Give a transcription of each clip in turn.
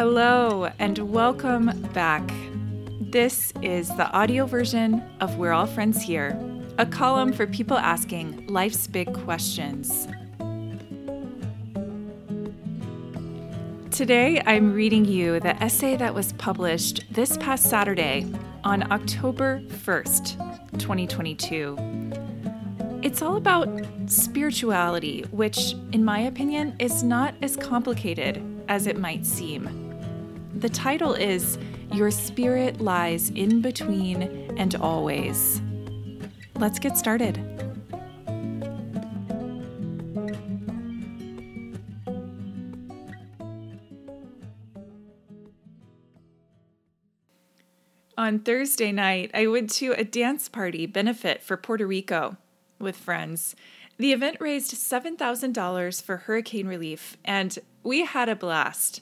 Hello, and welcome back. This is the audio version of We're All Friends Here, a column for people asking life's big questions. Today, I'm reading you the essay that was published this past Saturday on October 1st, 2022. It's all about spirituality, which, in my opinion, is not as complicated as it might seem. The title is Your Spirit Lies in Between and Always. Let's get started. On Thursday night, I went to a dance party benefit for Puerto Rico with friends. The event raised $7,000 for hurricane relief, and we had a blast.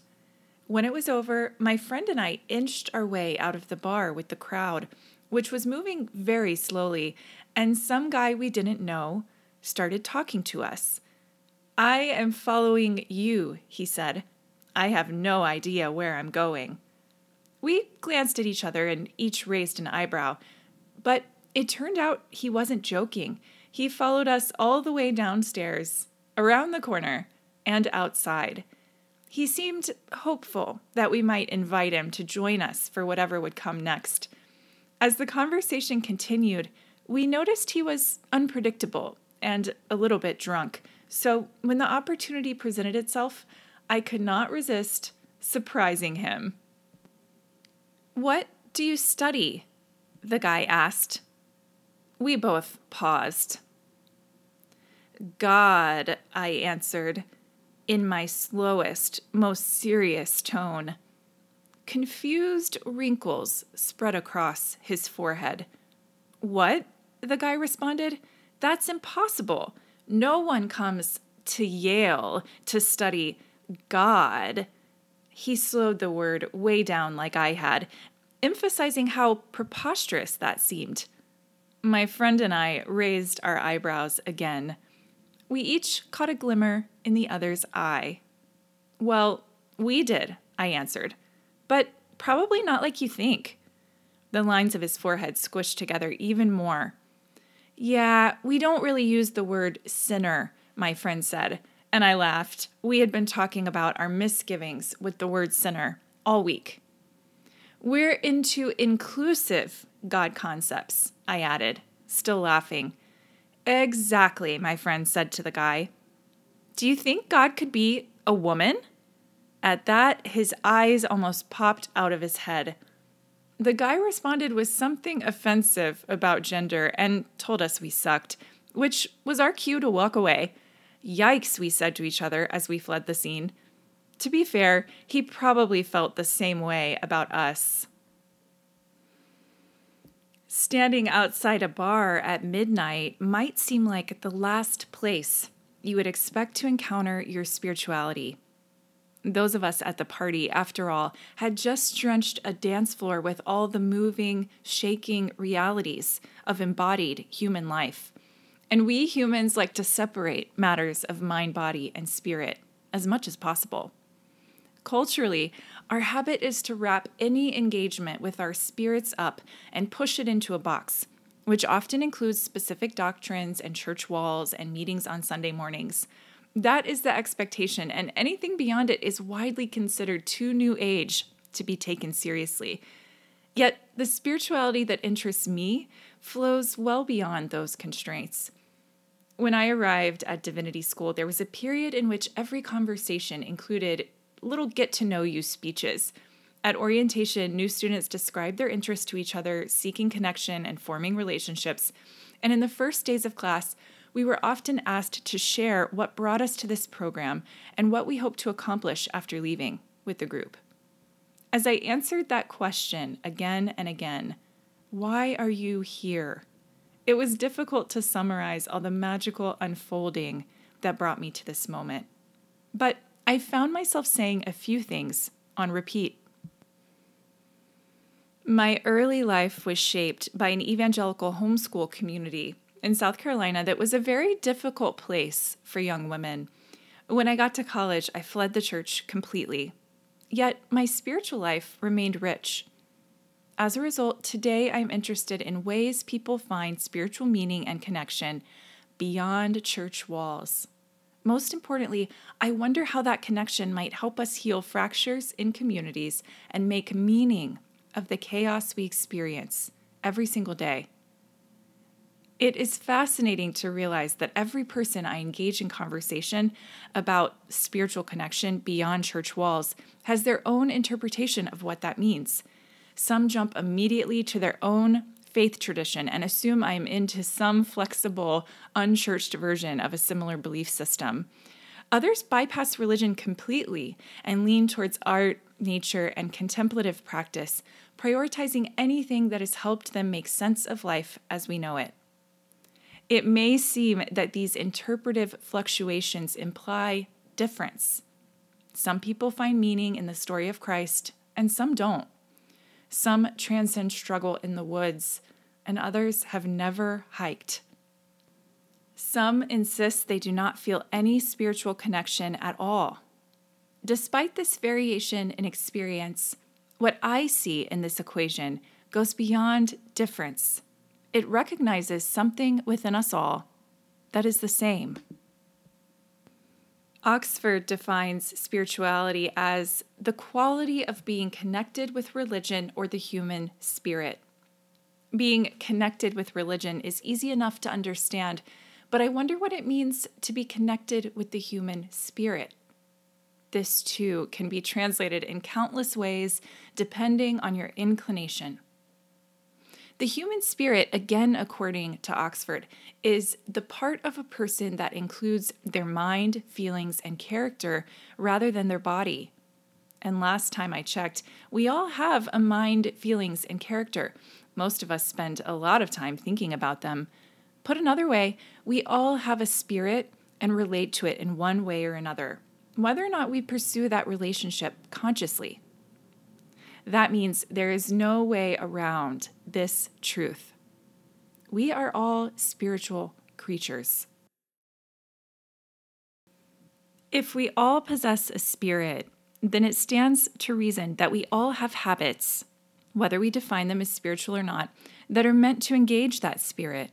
When it was over, my friend and I inched our way out of the bar with the crowd, which was moving very slowly, and some guy we didn't know started talking to us. I am following you, he said. I have no idea where I'm going. We glanced at each other and each raised an eyebrow, but it turned out he wasn't joking. He followed us all the way downstairs, around the corner, and outside. He seemed hopeful that we might invite him to join us for whatever would come next. As the conversation continued, we noticed he was unpredictable and a little bit drunk. So when the opportunity presented itself, I could not resist surprising him. What do you study? The guy asked. We both paused. God, I answered, in my slowest, most serious tone. Confused wrinkles spread across his forehead. What? The guy responded. That's impossible. No one comes to Yale to study God. He slowed the word way down like I had, emphasizing how preposterous that seemed. My friend and I raised our eyebrows again. We each caught a glimmer in the other's eye. Well, we did, I answered, but probably not like you think. The lines of his forehead squished together even more. Yeah, we don't really use the word sinner, my friend said, and I laughed. We had been talking about our misgivings with the word sinner all week. We're into inclusive God concepts, I added, still laughing. Exactly, my friend said to the guy. Do you think God could be a woman? At that, his eyes almost popped out of his head. The guy responded with something offensive about gender and told us we sucked, which was our cue to walk away. Yikes, we said to each other as we fled the scene. To be fair, he probably felt the same way about us. Standing outside a bar at midnight might seem like the last place you would expect to encounter your spirituality. Those of us at the party, after all, had just drenched a dance floor with all the moving, shaking realities of embodied human life. And we humans like to separate matters of mind, body, and spirit as much as possible. Culturally, our habit is to wrap any engagement with our spirits up and push it into a box, which often includes specific doctrines and church walls and meetings on Sunday mornings. That is the expectation, and anything beyond it is widely considered too new age to be taken seriously. Yet, the spirituality that interests me flows well beyond those constraints. When I arrived at divinity school, there was a period in which every conversation included little get to know you speeches. At orientation, new students describe their interest to each other, seeking connection and forming relationships. And in the first days of class, we were often asked to share what brought us to this program and what we hope to accomplish after leaving with the group. As I answered that question again and again, why are you here? It was difficult to summarize all the magical unfolding that brought me to this moment. But I found myself saying a few things on repeat. My early life was shaped by an evangelical homeschool community in South Carolina that was a very difficult place for young women. When I got to college, I fled the church completely. yet my spiritual life remained rich. As a result, today I'm interested in ways people find spiritual meaning and connection beyond church walls. Most importantly, I wonder how that connection might help us heal fractures in communities and make meaning of the chaos we experience every single day. It is fascinating to realize that every person I engage in conversation about spiritual connection beyond church walls has their own interpretation of what that means. Some jump immediately to their own faith tradition and assume I am into some flexible, unchurched version of a similar belief system. Others bypass religion completely and lean towards art, nature, and contemplative practice, prioritizing anything that has helped them make sense of life as we know it. It may seem that these interpretive fluctuations imply difference. Some people find meaning in the story of Christ, and some don't. Some transcend struggle in the woods, and others have never hiked. Some insist they do not feel any spiritual connection at all. Despite this variation in experience, what I see in this equation goes beyond difference. It recognizes something within us all that is the same. Oxford defines spirituality as the quality of being connected with religion or the human spirit. Being connected with religion is easy enough to understand, but I wonder what it means to be connected with the human spirit. This too can be translated in countless ways depending on your inclination. The human spirit, again according to Oxford, is the part of a person that includes their mind, feelings, and character rather than their body. And last time I checked, we all have a mind, feelings, and character. Most of us spend a lot of time thinking about them. Put another way, we all have a spirit and relate to it in one way or another, whether or not we pursue that relationship consciously. That means there is no way around this truth. We are all spiritual creatures. If we all possess a spirit, then it stands to reason that we all have habits, whether we define them as spiritual or not, that are meant to engage that spirit.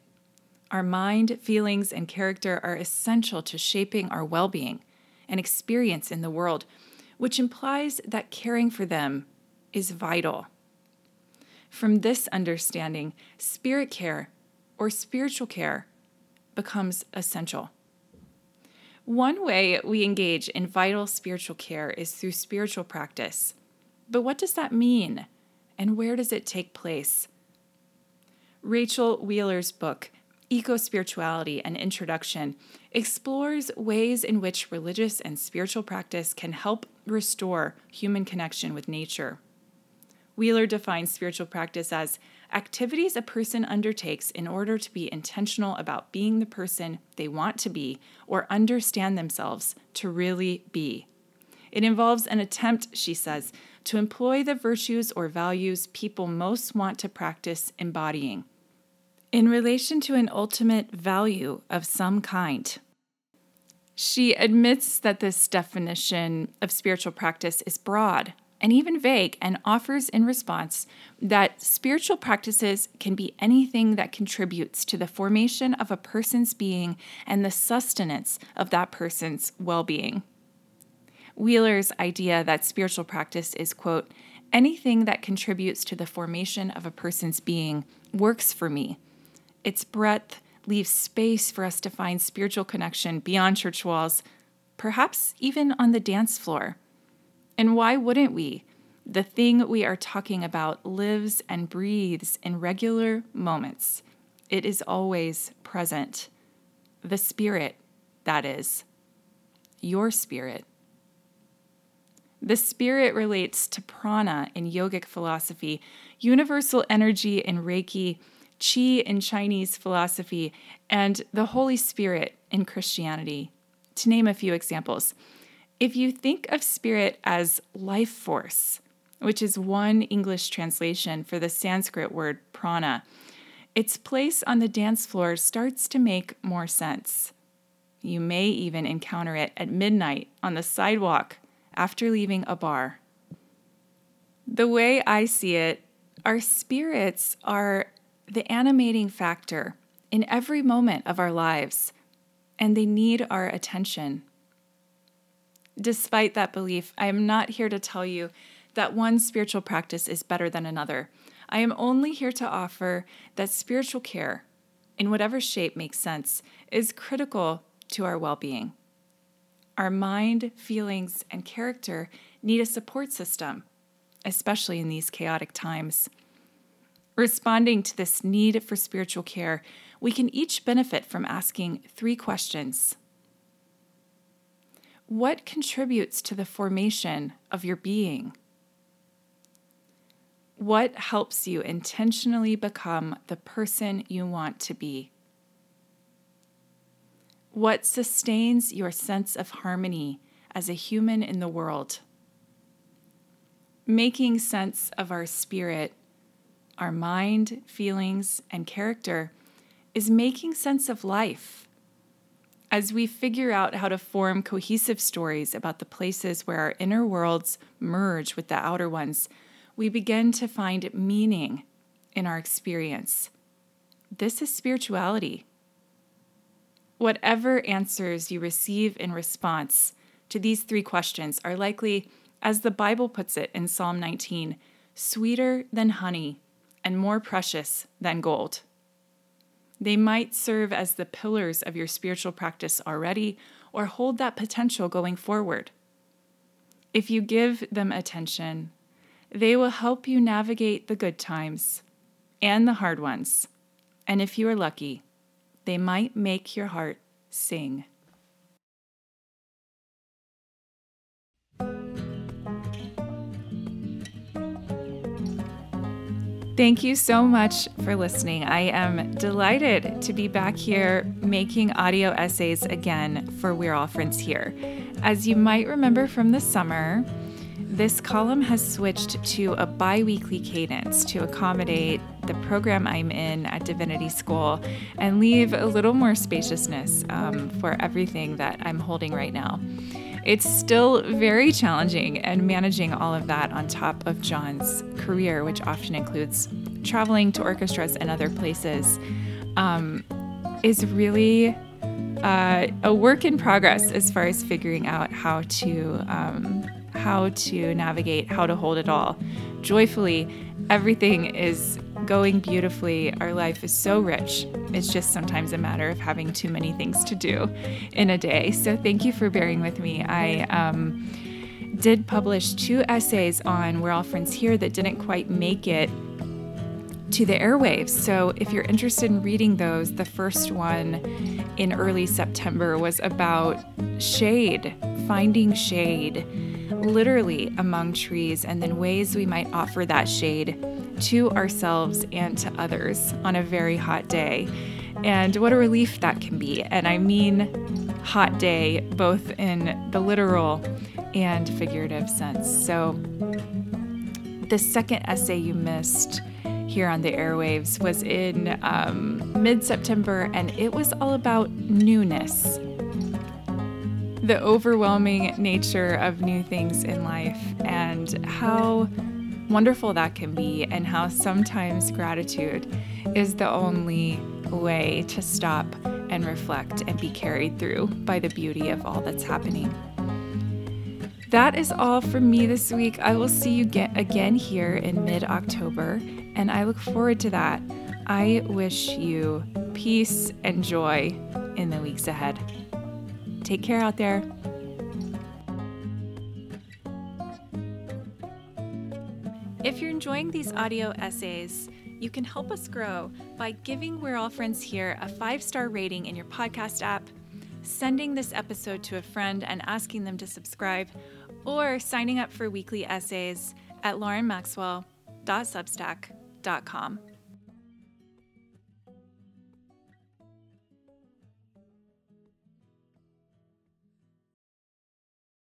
Our mind, feelings, and character are essential to shaping our well being and experience in the world, which implies that caring for them is vital. From this understanding, spirit care or spiritual care becomes essential. One way we engage in vital spiritual care is through spiritual practice. But what does that mean? And where does it take place? Rachel Wheeler's book, Eco Spirituality An Introduction, explores ways in which religious and spiritual practice can help restore human connection with nature. Wheeler defines spiritual practice as activities a person undertakes in order to be intentional about being the person they want to be or understand themselves to really be. It involves an attempt, she says, to employ the virtues or values people most want to practice embodying in relation to an ultimate value of some kind. She admits that this definition of spiritual practice is broad and even vague, and offers in response that spiritual practices can be anything that contributes to the formation of a person's being and the sustenance of that person's well being. Wheeler's idea that spiritual practice is, quote, anything that contributes to the formation of a person's being works for me. Its breadth leaves space for us to find spiritual connection beyond church walls, perhaps even on the dance floor. And why wouldn't we? The thing we are talking about lives and breathes in regular moments. It is always present. The spirit, that is. Your spirit. The spirit relates to prana in yogic philosophy, universal energy in Reiki, chi in Chinese philosophy, and the Holy Spirit in Christianity, to name a few examples. If you think of spirit as life force, which is one English translation for the Sanskrit word prana, its place on the dance floor starts to make more sense. You may even encounter it at midnight on the sidewalk after leaving a bar. The way I see it, our spirits are the animating factor in every moment of our lives, and they need our attention. Despite that belief, I am not here to tell you that one spiritual practice is better than another. I am only here to offer that spiritual care, in whatever shape makes sense, is critical to our well being. Our mind, feelings, and character need a support system, especially in these chaotic times. Responding to this need for spiritual care, we can each benefit from asking three questions. What contributes to the formation of your being? What helps you intentionally become the person you want to be? What sustains your sense of harmony as a human in the world? Making sense of our spirit, our mind, feelings, and character is making sense of life. As we figure out how to form cohesive stories about the places where our inner worlds merge with the outer ones, we begin to find meaning in our experience. This is spirituality. Whatever answers you receive in response to these three questions are likely, as the Bible puts it in Psalm 19, sweeter than honey and more precious than gold. They might serve as the pillars of your spiritual practice already or hold that potential going forward. If you give them attention, they will help you navigate the good times and the hard ones. And if you are lucky, they might make your heart sing. Thank you so much for listening. I am delighted to be back here making audio essays again for We're All Friends Here. As you might remember from the summer, this column has switched to a bi weekly cadence to accommodate the program I'm in at Divinity School and leave a little more spaciousness um, for everything that I'm holding right now. It's still very challenging and managing all of that on top of John's career, which often includes traveling to orchestras and other places, um, is really uh, a work in progress as far as figuring out how to um, how to navigate, how to hold it all. Joyfully, everything is going beautifully. Our life is so rich. It's just sometimes a matter of having too many things to do in a day. So, thank you for bearing with me. I um, did publish two essays on We're All Friends Here that didn't quite make it to the airwaves. So, if you're interested in reading those, the first one in early September was about shade, finding shade literally among trees, and then ways we might offer that shade to ourselves and to others on a very hot day. And what a relief that can be. And I mean hot day, both in the literal and figurative sense. So, the second essay you missed here on the airwaves was in um, mid September, and it was all about newness the overwhelming nature of new things in life and how wonderful that can be, and how sometimes gratitude is the only way to stop and reflect and be carried through by the beauty of all that's happening. That is all from me this week. I will see you get again here in mid October, and I look forward to that. I wish you peace and joy in the weeks ahead. Take care out there. If you're enjoying these audio essays, you can help us grow by giving We're All Friends Here a five star rating in your podcast app, sending this episode to a friend and asking them to subscribe, or signing up for weekly essays at laurenmaxwell.substack.com.